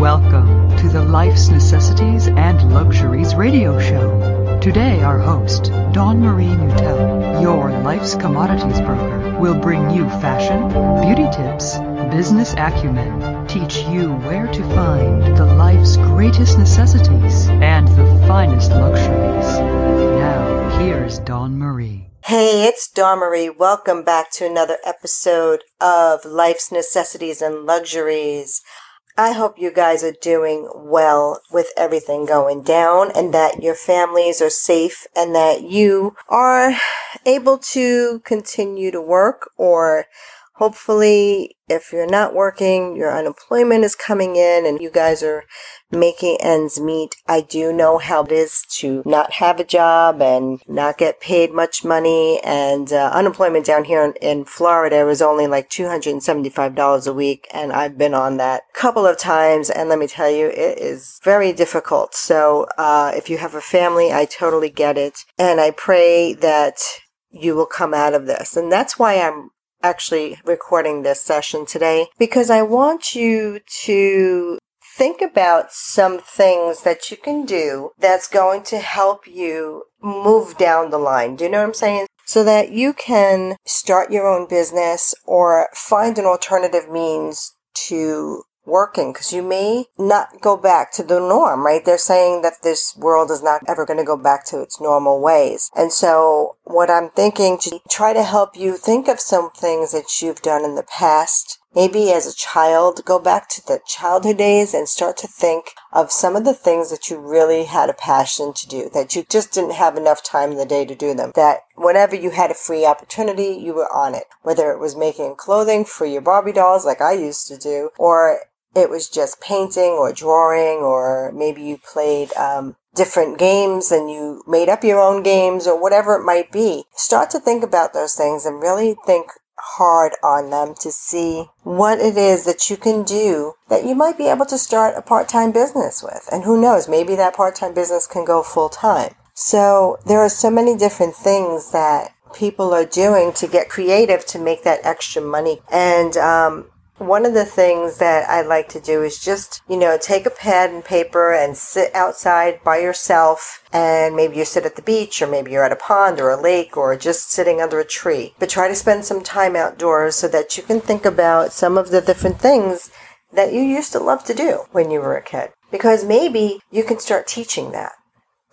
Welcome to the Life's Necessities and Luxuries radio show. Today, our host, Dawn Marie Mutel, your life's commodities broker, will bring you fashion, beauty tips, business acumen, teach you where to find the life's greatest necessities and the finest luxuries. Now, here's Dawn Marie. Hey, it's Dawn Marie. Welcome back to another episode of Life's Necessities and Luxuries. I hope you guys are doing well with everything going down and that your families are safe and that you are able to continue to work or hopefully if you're not working, your unemployment is coming in and you guys are making ends meet. I do know how it is to not have a job and not get paid much money. And uh, unemployment down here in, in Florida was only like $275 a week. And I've been on that a couple of times. And let me tell you, it is very difficult. So uh, if you have a family, I totally get it. And I pray that you will come out of this. And that's why I'm actually recording this session today because I want you to think about some things that you can do that's going to help you move down the line. Do you know what I'm saying? So that you can start your own business or find an alternative means to working because you may not go back to the norm, right? They're saying that this world is not ever going to go back to its normal ways. And so what I'm thinking to try to help you think of some things that you've done in the past Maybe as a child, go back to the childhood days and start to think of some of the things that you really had a passion to do, that you just didn't have enough time in the day to do them. That whenever you had a free opportunity, you were on it. Whether it was making clothing for your Barbie dolls like I used to do, or it was just painting or drawing, or maybe you played um, different games and you made up your own games or whatever it might be. Start to think about those things and really think hard on them to see what it is that you can do that you might be able to start a part-time business with. And who knows, maybe that part-time business can go full-time. So there are so many different things that people are doing to get creative to make that extra money. And um, one of the things that I like to do is just, you know, take a pad and paper and sit outside by yourself. And maybe you sit at the beach, or maybe you're at a pond or a lake, or just sitting under a tree. But try to spend some time outdoors so that you can think about some of the different things that you used to love to do when you were a kid. Because maybe you can start teaching that.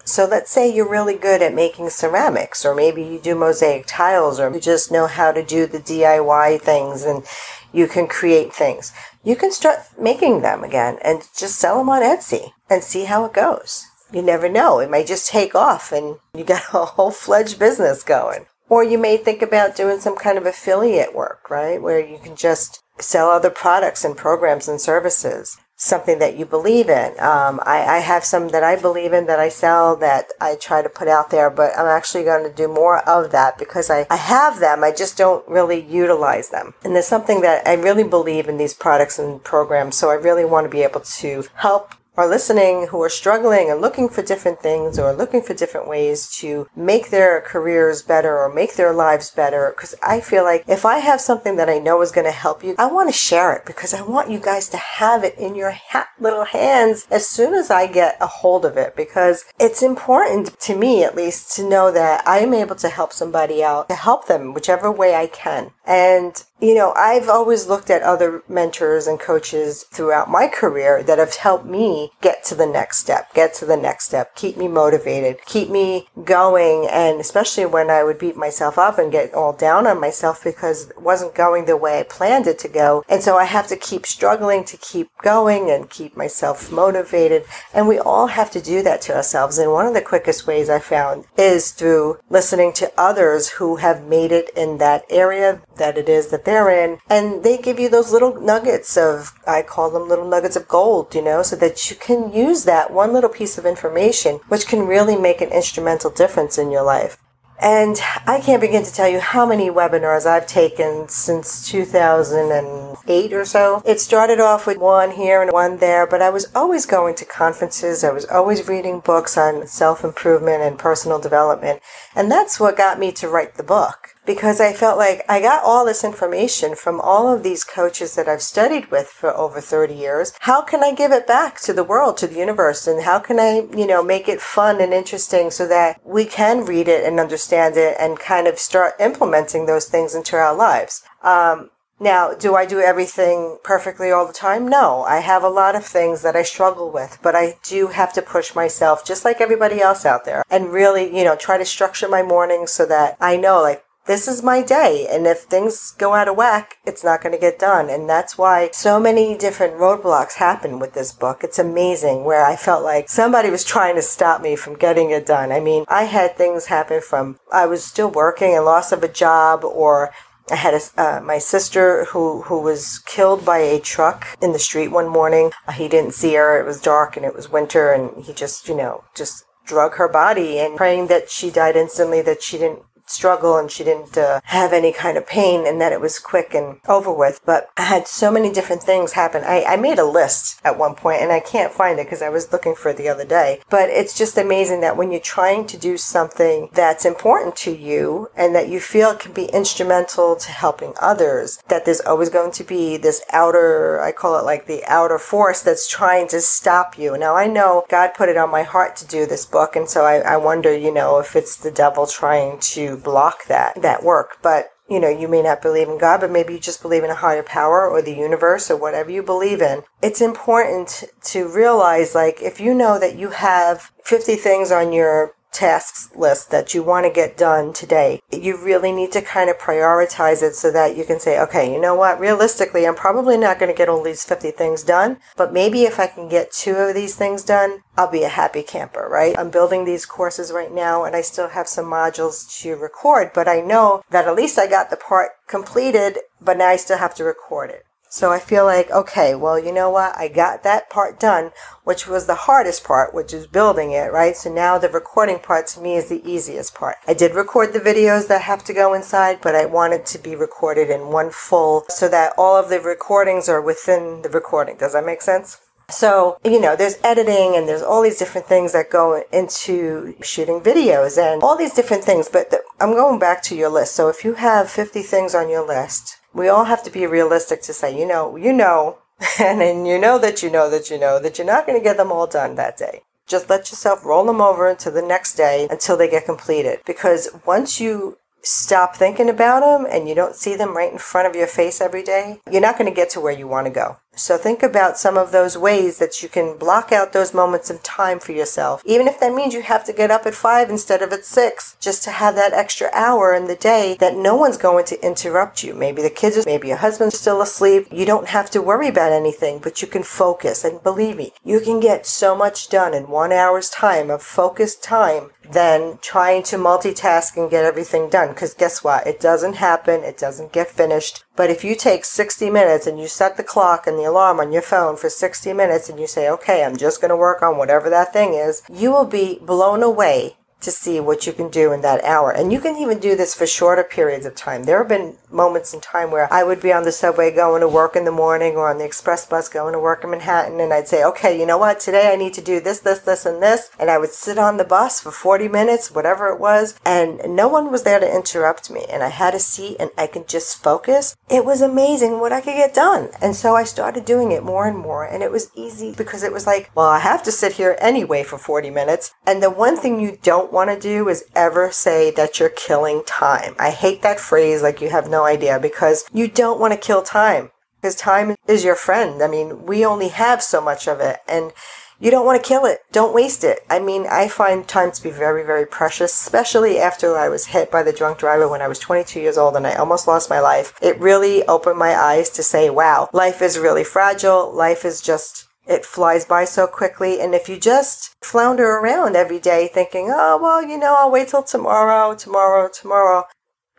So let's say you're really good at making ceramics, or maybe you do mosaic tiles, or you just know how to do the DIY things and you can create things. You can start making them again and just sell them on Etsy and see how it goes. You never know. It may just take off and you got a whole fledged business going. Or you may think about doing some kind of affiliate work, right? Where you can just sell other products and programs and services something that you believe in. Um, I, I, have some that I believe in that I sell that I try to put out there, but I'm actually going to do more of that because I, I have them. I just don't really utilize them. And there's something that I really believe in these products and programs. So I really want to be able to help are listening who are struggling and looking for different things or looking for different ways to make their careers better or make their lives better. Because I feel like if I have something that I know is going to help you, I want to share it because I want you guys to have it in your ha- little hands as soon as I get a hold of it because it's important to me at least to know that I am able to help somebody out, to help them whichever way I can. And you know, I've always looked at other mentors and coaches throughout my career that have helped me get to the next step, get to the next step, keep me motivated, keep me going. And especially when I would beat myself up and get all down on myself because it wasn't going the way I planned it to go. And so I have to keep struggling to keep going and keep myself motivated. And we all have to do that to ourselves. And one of the quickest ways I found is through listening to others who have made it in that area that it is that they're in. And they give you those little nuggets of, I call them little nuggets of gold, you know, so that you can use that one little piece of information, which can really make an instrumental difference in your life. And I can't begin to tell you how many webinars I've taken since 2008 or so. It started off with one here and one there, but I was always going to conferences. I was always reading books on self improvement and personal development. And that's what got me to write the book because I felt like I got all this information from all of these coaches that I've studied with for over 30 years. How can I give it back to the world, to the universe? And how can I, you know, make it fun and interesting so that we can read it and understand it and kind of start implementing those things into our lives? Um, now, do I do everything perfectly all the time? No. I have a lot of things that I struggle with, but I do have to push myself just like everybody else out there and really, you know, try to structure my mornings so that I know like this is my day. And if things go out of whack, it's not going to get done. And that's why so many different roadblocks happen with this book. It's amazing where I felt like somebody was trying to stop me from getting it done. I mean, I had things happen from I was still working and loss of a job or I had a, uh, my sister who who was killed by a truck in the street one morning. He didn't see her. It was dark and it was winter, and he just you know just drug her body and praying that she died instantly. That she didn't struggle and she didn't uh, have any kind of pain and that it was quick and over with. But I had so many different things happen. I, I made a list at one point and I can't find it because I was looking for it the other day. But it's just amazing that when you're trying to do something that's important to you and that you feel can be instrumental to helping others, that there's always going to be this outer, I call it like the outer force that's trying to stop you. Now I know God put it on my heart to do this book and so I, I wonder, you know, if it's the devil trying to block that, that work. But you know, you may not believe in God, but maybe you just believe in a higher power or the universe or whatever you believe in. It's important to realize, like, if you know that you have 50 things on your tasks list that you want to get done today, you really need to kind of prioritize it so that you can say, okay, you know what? Realistically, I'm probably not going to get all these 50 things done, but maybe if I can get two of these things done, I'll be a happy camper, right? I'm building these courses right now and I still have some modules to record, but I know that at least I got the part completed, but now I still have to record it. So I feel like, okay, well, you know what? I got that part done, which was the hardest part, which is building it, right? So now the recording part to me is the easiest part. I did record the videos that have to go inside, but I wanted to be recorded in one full so that all of the recordings are within the recording. Does that make sense? So, you know, there's editing and there's all these different things that go into shooting videos and all these different things. But the, I'm going back to your list. So if you have 50 things on your list, we all have to be realistic to say, you know, you know, and then you know that you know that you know that you're not going to get them all done that day. Just let yourself roll them over into the next day until they get completed. Because once you stop thinking about them and you don't see them right in front of your face every day, you're not going to get to where you want to go. So think about some of those ways that you can block out those moments of time for yourself. Even if that means you have to get up at five instead of at six, just to have that extra hour in the day that no one's going to interrupt you. Maybe the kids, maybe your husband's still asleep. You don't have to worry about anything, but you can focus. And believe me, you can get so much done in one hour's time of focused time than trying to multitask and get everything done. Because guess what? It doesn't happen. It doesn't get finished. But if you take 60 minutes and you set the clock and the alarm on your phone for 60 minutes and you say, okay, I'm just going to work on whatever that thing is, you will be blown away to see what you can do in that hour. And you can even do this for shorter periods of time. There have been moments in time where I would be on the subway going to work in the morning or on the express bus going to work in Manhattan and I'd say, okay, you know what? Today I need to do this, this, this, and this. And I would sit on the bus for 40 minutes, whatever it was. And no one was there to interrupt me. And I had a seat and I could just focus. It was amazing what I could get done. And so I started doing it more and more. And it was easy because it was like, well, I have to sit here anyway for 40 minutes. And the one thing you don't want to do is ever say that you're killing time. I hate that phrase like you have no idea because you don't want to kill time because time is your friend. I mean, we only have so much of it and you don't want to kill it. Don't waste it. I mean, I find time to be very, very precious, especially after I was hit by the drunk driver when I was 22 years old and I almost lost my life. It really opened my eyes to say, wow, life is really fragile. Life is just it flies by so quickly. And if you just flounder around every day thinking, oh, well, you know, I'll wait till tomorrow, tomorrow, tomorrow,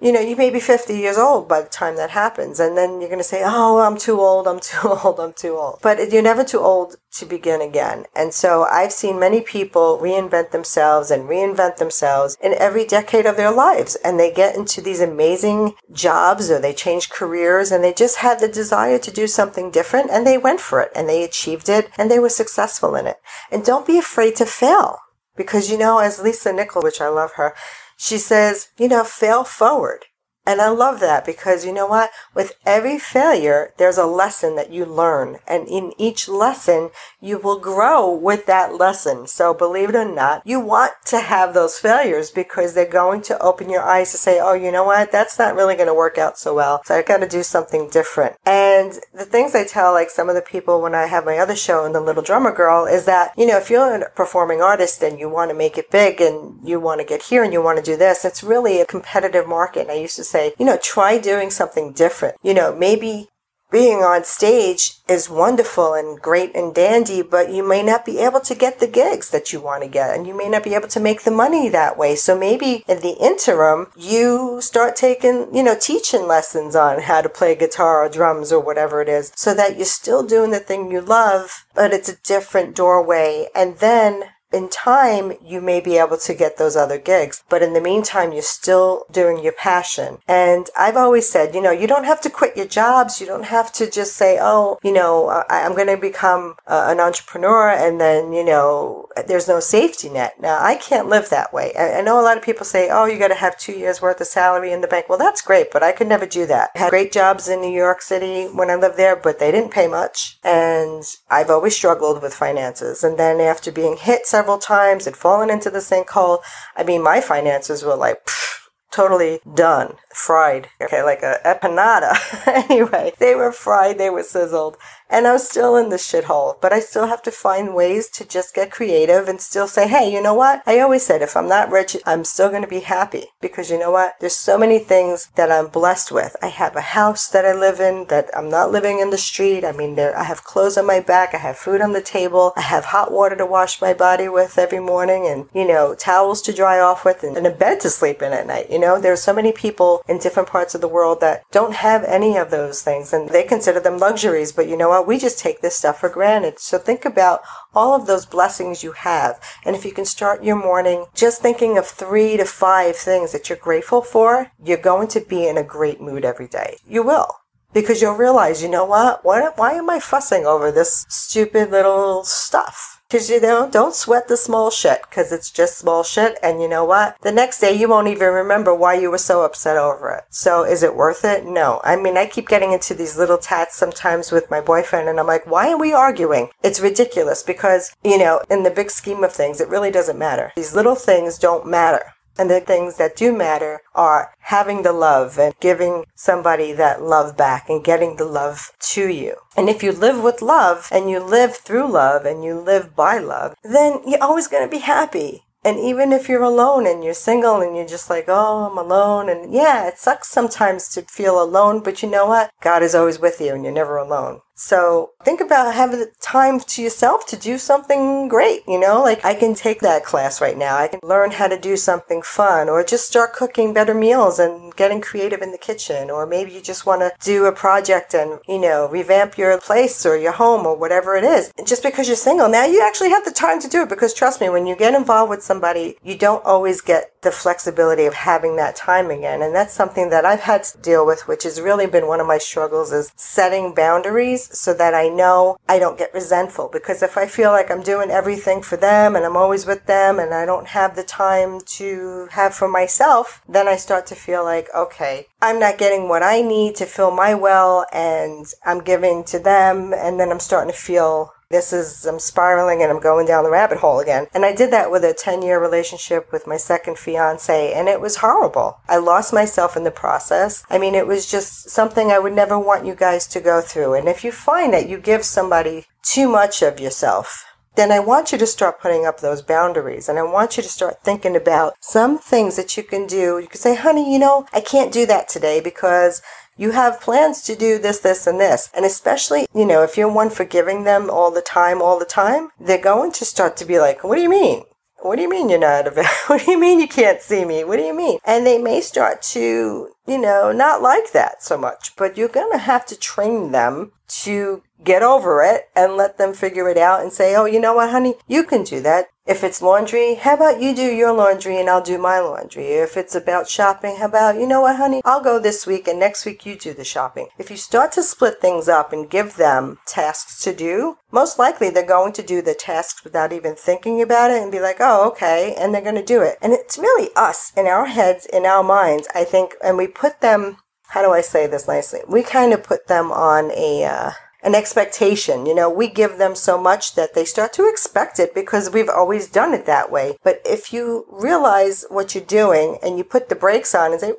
you know, you may be 50 years old by the time that happens. And then you're going to say, oh, I'm too old, I'm too old, I'm too old. But you're never too old to begin again. And so I've seen many people reinvent themselves and reinvent themselves in every decade of their lives. And they get into these amazing jobs or they change careers and they just had the desire to do something different and they went for it and they achieved it and they were successful in it. And don't be afraid to fail. Because, you know, as Lisa Nichol, which I love her, she says, you know, fail forward. And I love that because you know what? With every failure, there's a lesson that you learn. And in each lesson, you will grow with that lesson. So believe it or not, you want to have those failures because they're going to open your eyes to say, oh, you know what? That's not really going to work out so well. So I've got to do something different. And the things I tell, like some of the people when I have my other show in The Little Drummer Girl, is that, you know, if you're a performing artist and you want to make it big and you want to get here and you want to do this, it's really a competitive market. And I used to say, you know, try doing something different. You know, maybe being on stage is wonderful and great and dandy, but you may not be able to get the gigs that you want to get and you may not be able to make the money that way. So maybe in the interim, you start taking, you know, teaching lessons on how to play guitar or drums or whatever it is so that you're still doing the thing you love, but it's a different doorway. And then in time, you may be able to get those other gigs, but in the meantime, you're still doing your passion. And I've always said, you know, you don't have to quit your jobs. You don't have to just say, oh, you know, I, am going to become uh, an entrepreneur and then, you know, there's no safety net. Now, I can't live that way. I, I know a lot of people say, oh, you got to have two years worth of salary in the bank. Well, that's great, but I could never do that. I had great jobs in New York City when I lived there, but they didn't pay much. And I've always struggled with finances. And then after being hit several times and fallen into the sinkhole. I mean, my finances were like, pfft, totally done, fried. Okay, like a empanada. anyway, they were fried, they were sizzled, and I was still in the shithole. But I still have to find ways to just get creative and still say, hey, you know what? I always said if I'm not rich, I'm still going to be happy because you know what? There's so many things that I'm blessed with. I have a house that I live in that I'm not living in the street. I mean, there I have clothes on my back, I have food on the table, I have hot water to wash my body with every morning, and you know, towels to dry off with, and, and a bed to sleep in at night. You know, there's so many people in different parts of the world that don't have any of those things, and they consider them luxuries. But you know what? we just take this stuff for granted. So think about all of those blessings you have. And if you can start your morning just thinking of three to five things that you're grateful for, you're going to be in a great mood every day. You will. Because you'll realize, you know what? Why, why am I fussing over this stupid little stuff? Because, you know, don't sweat the small shit because it's just small shit. And you know what? The next day you won't even remember why you were so upset over it. So is it worth it? No. I mean, I keep getting into these little tats sometimes with my boyfriend and I'm like, why are we arguing? It's ridiculous because, you know, in the big scheme of things, it really doesn't matter. These little things don't matter. And the things that do matter are having the love and giving somebody that love back and getting the love to you. And if you live with love and you live through love and you live by love, then you're always going to be happy. And even if you're alone and you're single and you're just like, oh, I'm alone. And yeah, it sucks sometimes to feel alone, but you know what? God is always with you and you're never alone. So think about having the time to yourself to do something great, you know? Like I can take that class right now. I can learn how to do something fun or just start cooking better meals and getting creative in the kitchen. Or maybe you just want to do a project and, you know, revamp your place or your home or whatever it is. Just because you're single now, you actually have the time to do it because trust me, when you get involved with somebody, you don't always get the flexibility of having that time again. And that's something that I've had to deal with, which has really been one of my struggles is setting boundaries so that I know I don't get resentful. Because if I feel like I'm doing everything for them and I'm always with them and I don't have the time to have for myself, then I start to feel like, okay, I'm not getting what I need to fill my well and I'm giving to them. And then I'm starting to feel this is, I'm spiraling and I'm going down the rabbit hole again. And I did that with a 10 year relationship with my second fiance, and it was horrible. I lost myself in the process. I mean, it was just something I would never want you guys to go through. And if you find that you give somebody too much of yourself, then I want you to start putting up those boundaries and I want you to start thinking about some things that you can do. You can say, honey, you know, I can't do that today because you have plans to do this, this, and this. And especially, you know, if you're one forgiving them all the time, all the time, they're going to start to be like, what do you mean? What do you mean you're not available? What do you mean you can't see me? What do you mean? And they may start to, you know, not like that so much, but you're going to have to train them to get over it and let them figure it out and say, oh, you know what, honey, you can do that. If it's laundry, how about you do your laundry and I'll do my laundry? If it's about shopping, how about, you know what, honey, I'll go this week and next week you do the shopping. If you start to split things up and give them tasks to do, most likely they're going to do the tasks without even thinking about it and be like, oh, okay, and they're going to do it. And it's really us in our heads, in our minds, I think, and we put them, how do I say this nicely? We kind of put them on a, uh, an expectation. You know, we give them so much that they start to expect it because we've always done it that way. But if you realize what you're doing and you put the brakes on and say,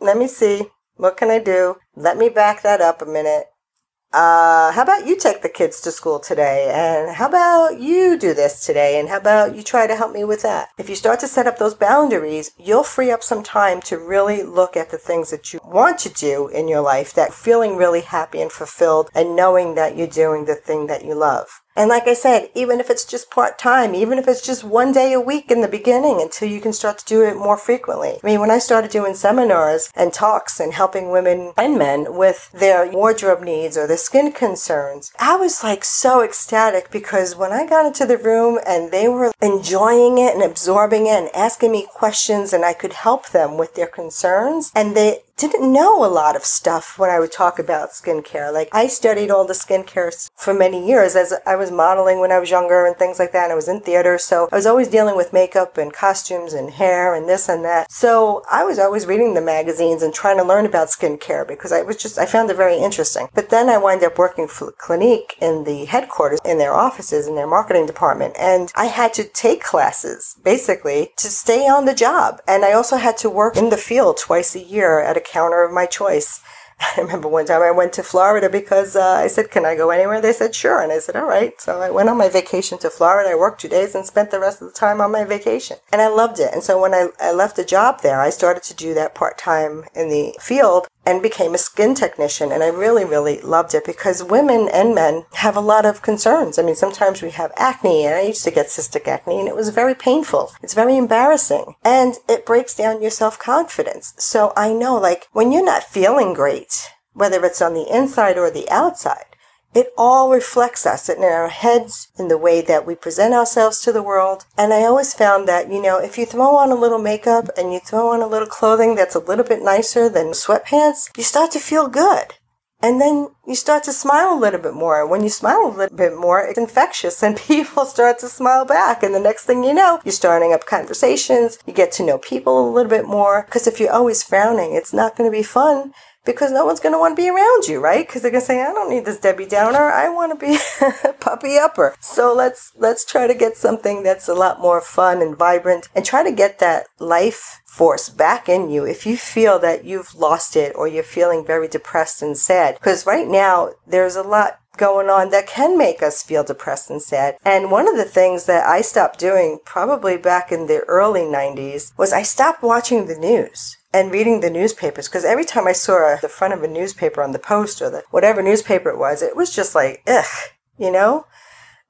let me see, what can I do? Let me back that up a minute uh, how about you take the kids to school today? And how about you do this today? And how about you try to help me with that? If you start to set up those boundaries, you'll free up some time to really look at the things that you want to do in your life that feeling really happy and fulfilled and knowing that you're doing the thing that you love. And like I said, even if it's just part time, even if it's just one day a week in the beginning until you can start to do it more frequently. I mean, when I started doing seminars and talks and helping women and men with their wardrobe needs or their skin concerns, I was like so ecstatic because when I got into the room and they were enjoying it and absorbing it and asking me questions and I could help them with their concerns and they didn't know a lot of stuff when I would talk about skincare. Like I studied all the skincare for many years as I was modeling when I was younger and things like that. And I was in theater. So I was always dealing with makeup and costumes and hair and this and that. So I was always reading the magazines and trying to learn about skincare because I was just, I found it very interesting. But then I wind up working for Clinique in the headquarters in their offices in their marketing department. And I had to take classes basically to stay on the job. And I also had to work in the field twice a year at a counter of my choice. I remember one time I went to Florida because uh, I said, Can I go anywhere? They said, Sure. And I said, All right. So I went on my vacation to Florida. I worked two days and spent the rest of the time on my vacation. And I loved it. And so when I, I left the job there, I started to do that part time in the field and became a skin technician. And I really, really loved it because women and men have a lot of concerns. I mean, sometimes we have acne, and I used to get cystic acne, and it was very painful. It's very embarrassing, and it breaks down your self confidence. So I know, like, when you're not feeling great, whether it's on the inside or the outside, it all reflects us in our heads, in the way that we present ourselves to the world. And I always found that, you know, if you throw on a little makeup and you throw on a little clothing that's a little bit nicer than sweatpants, you start to feel good. And then you start to smile a little bit more. And when you smile a little bit more, it's infectious and people start to smile back. And the next thing you know, you're starting up conversations. You get to know people a little bit more. Because if you're always frowning, it's not going to be fun because no one's going to want to be around you, right? Because they're going to say, I don't need this Debbie Downer. I want to be puppy upper. So let's, let's try to get something that's a lot more fun and vibrant and try to get that life force back in you if you feel that you've lost it or you're feeling very depressed and sad. Because right now there's a lot going on that can make us feel depressed and sad. And one of the things that I stopped doing probably back in the early 90s was I stopped watching the news and reading the newspapers because every time I saw the front of a newspaper on the post or the whatever newspaper it was, it was just like, ugh, you know?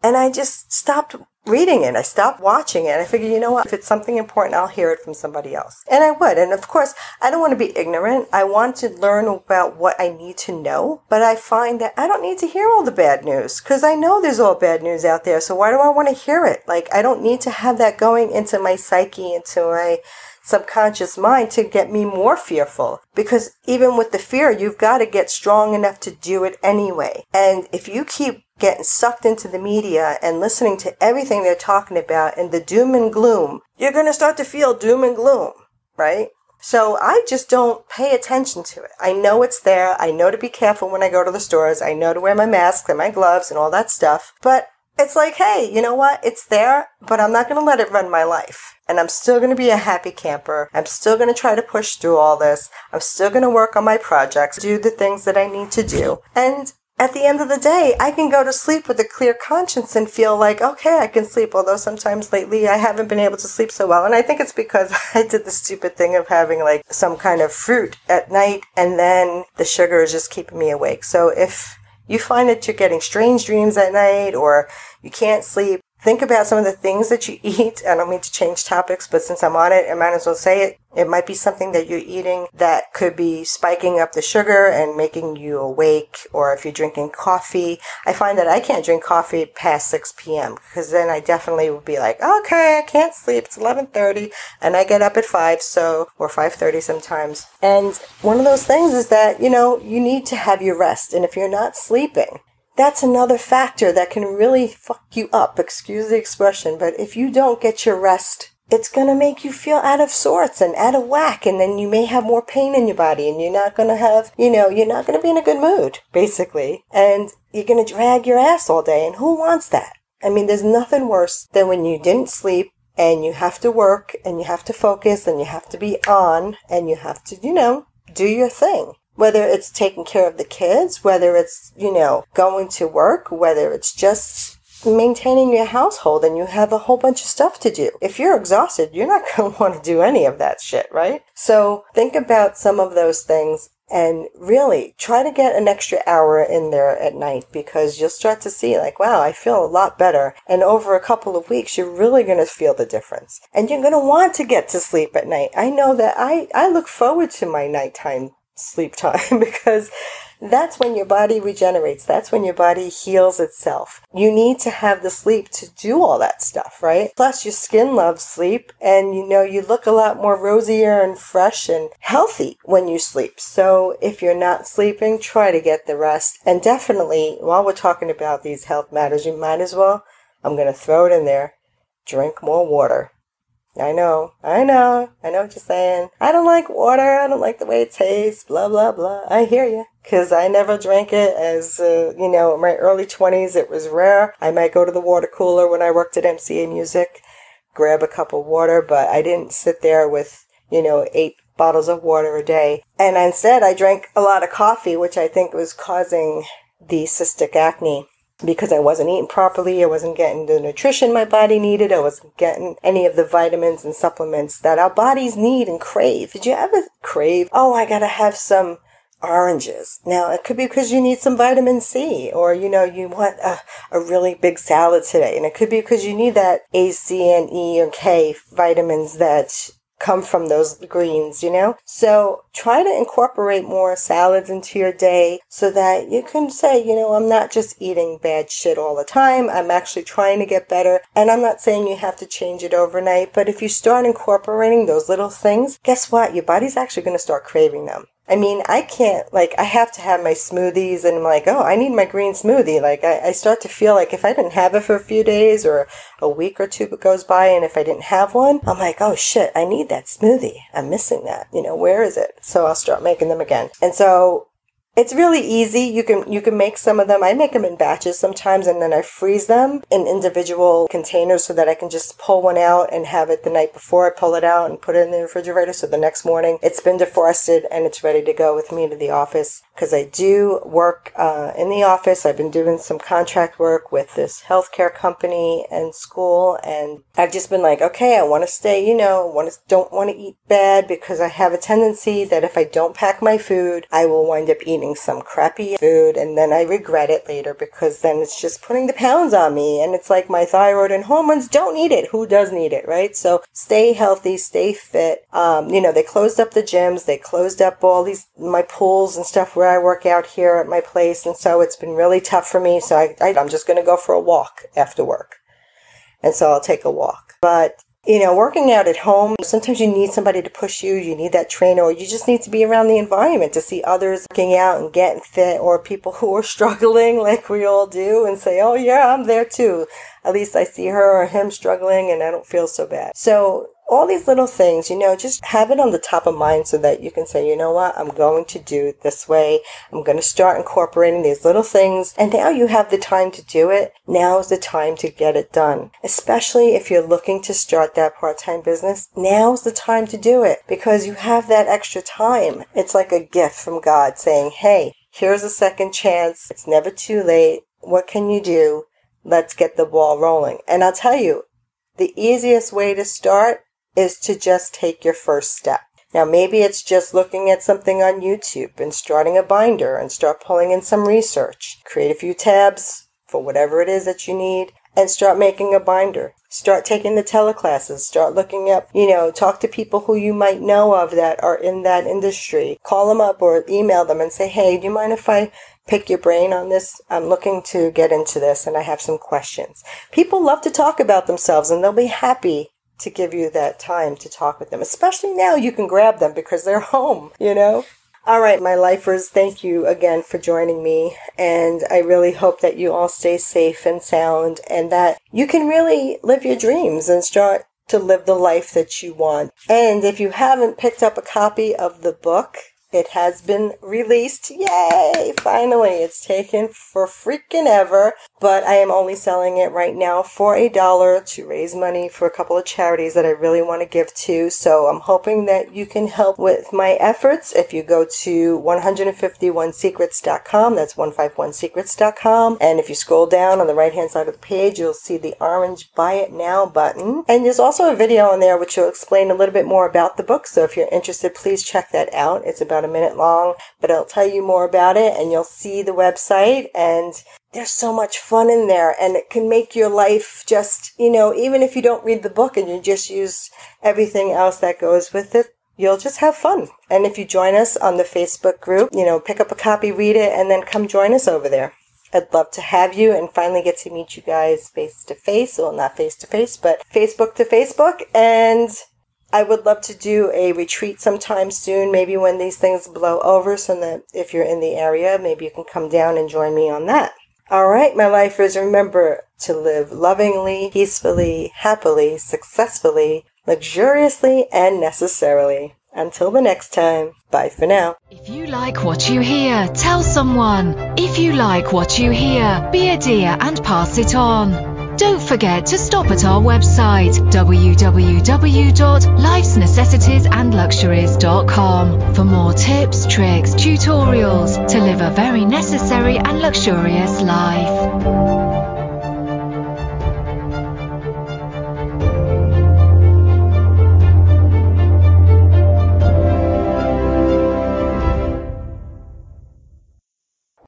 And I just stopped reading it. I stopped watching it. I figured, you know what? If it's something important, I'll hear it from somebody else. And I would. And of course, I don't want to be ignorant. I want to learn about what I need to know. But I find that I don't need to hear all the bad news because I know there's all bad news out there. So why do I want to hear it? Like, I don't need to have that going into my psyche, into my subconscious mind to get me more fearful. Because even with the fear, you've got to get strong enough to do it anyway. And if you keep getting sucked into the media and listening to everything they're talking about and the doom and gloom, you're going to start to feel doom and gloom, right? So I just don't pay attention to it. I know it's there. I know to be careful when I go to the stores. I know to wear my mask and my gloves and all that stuff. But it's like, hey, you know what? It's there, but I'm not going to let it run my life. And I'm still going to be a happy camper. I'm still going to try to push through all this. I'm still going to work on my projects, do the things that I need to do. And at the end of the day, I can go to sleep with a clear conscience and feel like, okay, I can sleep. Although sometimes lately I haven't been able to sleep so well. And I think it's because I did the stupid thing of having like some kind of fruit at night and then the sugar is just keeping me awake. So if you find that you're getting strange dreams at night or you can't sleep, think about some of the things that you eat. I don't mean to change topics, but since I'm on it, I might as well say it. It might be something that you're eating that could be spiking up the sugar and making you awake, or if you're drinking coffee. I find that I can't drink coffee past 6 p.m. because then I definitely would be like, okay, I can't sleep. It's 11:30, and I get up at 5, so or 5:30 sometimes. And one of those things is that you know you need to have your rest, and if you're not sleeping, that's another factor that can really fuck you up. Excuse the expression, but if you don't get your rest, it's going to make you feel out of sorts and out of whack. And then you may have more pain in your body and you're not going to have, you know, you're not going to be in a good mood, basically. And you're going to drag your ass all day. And who wants that? I mean, there's nothing worse than when you didn't sleep and you have to work and you have to focus and you have to be on and you have to, you know, do your thing whether it's taking care of the kids, whether it's, you know, going to work, whether it's just maintaining your household and you have a whole bunch of stuff to do. If you're exhausted, you're not going to want to do any of that shit, right? So think about some of those things and really try to get an extra hour in there at night because you'll start to see like wow i feel a lot better and over a couple of weeks you're really going to feel the difference and you're going to want to get to sleep at night i know that i i look forward to my nighttime sleep time because that's when your body regenerates. That's when your body heals itself. You need to have the sleep to do all that stuff, right? Plus your skin loves sleep and you know, you look a lot more rosier and fresh and healthy when you sleep. So if you're not sleeping, try to get the rest. And definitely while we're talking about these health matters, you might as well, I'm going to throw it in there, drink more water. I know, I know, I know what you're saying. I don't like water. I don't like the way it tastes. Blah blah blah. I hear you. Cause I never drank it as uh, you know, in my early twenties. It was rare. I might go to the water cooler when I worked at MCA Music, grab a cup of water, but I didn't sit there with you know eight bottles of water a day. And instead, I drank a lot of coffee, which I think was causing the cystic acne because I wasn't eating properly. I wasn't getting the nutrition my body needed. I wasn't getting any of the vitamins and supplements that our bodies need and crave. Did you ever crave, oh, I gotta have some oranges. Now, it could be because you need some vitamin C or, you know, you want a, a really big salad today. And it could be because you need that A, C, and E, or K vitamins that come from those greens, you know? So try to incorporate more salads into your day so that you can say, you know, I'm not just eating bad shit all the time. I'm actually trying to get better. And I'm not saying you have to change it overnight, but if you start incorporating those little things, guess what? Your body's actually going to start craving them. I mean, I can't, like, I have to have my smoothies and I'm like, oh, I need my green smoothie. Like, I, I start to feel like if I didn't have it for a few days or a week or two goes by and if I didn't have one, I'm like, oh shit, I need that smoothie. I'm missing that. You know, where is it? So I'll start making them again. And so it's really easy. You can you can make some of them. I make them in batches sometimes and then I freeze them in individual containers so that I can just pull one out and have it the night before I pull it out and put it in the refrigerator so the next morning it's been defrosted and it's ready to go with me to the office because I do work uh, in the office. I've been doing some contract work with this healthcare company and school and I've just been like, okay, I want to stay, you know, want to don't want to eat bad because I have a tendency that if I don't pack my food, I will wind up eating eating some crappy food and then I regret it later because then it's just putting the pounds on me and it's like my thyroid and hormones don't need it. Who does need it, right? So stay healthy, stay fit. Um, you know, they closed up the gyms, they closed up all these, my pools and stuff where I work out here at my place. And so it's been really tough for me. So I, I I'm just going to go for a walk after work. And so I'll take a walk. But you know, working out at home, sometimes you need somebody to push you, you need that trainer, or you just need to be around the environment to see others working out and getting fit, or people who are struggling like we all do and say, oh yeah, I'm there too. At least I see her or him struggling and I don't feel so bad. So all these little things, you know, just have it on the top of mind so that you can say, you know what, I'm going to do it this way. I'm going to start incorporating these little things. And now you have the time to do it. Now is the time to get it done. Especially if you're looking to start that part-time business. Now's the time to do it because you have that extra time. It's like a gift from God saying, hey, here's a second chance. It's never too late. What can you do? Let's get the ball rolling. And I'll tell you, the easiest way to start is to just take your first step. Now, maybe it's just looking at something on YouTube and starting a binder and start pulling in some research. Create a few tabs for whatever it is that you need and start making a binder. Start taking the teleclasses. Start looking up, you know, talk to people who you might know of that are in that industry. Call them up or email them and say, hey, do you mind if I pick your brain on this? I'm looking to get into this and I have some questions. People love to talk about themselves and they'll be happy to give you that time to talk with them. Especially now you can grab them because they're home, you know? All right, my lifers, thank you again for joining me. And I really hope that you all stay safe and sound and that you can really live your dreams and start to live the life that you want. And if you haven't picked up a copy of the book, it has been released. Yay! Finally, it's taken for freaking ever, but I am only selling it right now for a dollar to raise money for a couple of charities that I really want to give to. So I'm hoping that you can help with my efforts if you go to 151secrets.com. That's 151secrets.com. And if you scroll down on the right hand side of the page, you'll see the orange buy it now button. And there's also a video on there which will explain a little bit more about the book. So if you're interested, please check that out. It's about about a minute long, but I'll tell you more about it and you'll see the website and there's so much fun in there and it can make your life just, you know, even if you don't read the book and you just use everything else that goes with it, you'll just have fun. And if you join us on the Facebook group, you know, pick up a copy, read it, and then come join us over there. I'd love to have you and finally get to meet you guys face to face. Well, not face to face, but Facebook to Facebook. And I would love to do a retreat sometime soon, maybe when these things blow over, so that if you're in the area, maybe you can come down and join me on that. All right, my lifers, remember to live lovingly, peacefully, happily, successfully, luxuriously, and necessarily. Until the next time, bye for now. If you like what you hear, tell someone. If you like what you hear, be a dear and pass it on. Don't forget to stop at our website www.lifesnecessitiesandluxuries.com for more tips, tricks, tutorials to live a very necessary and luxurious life.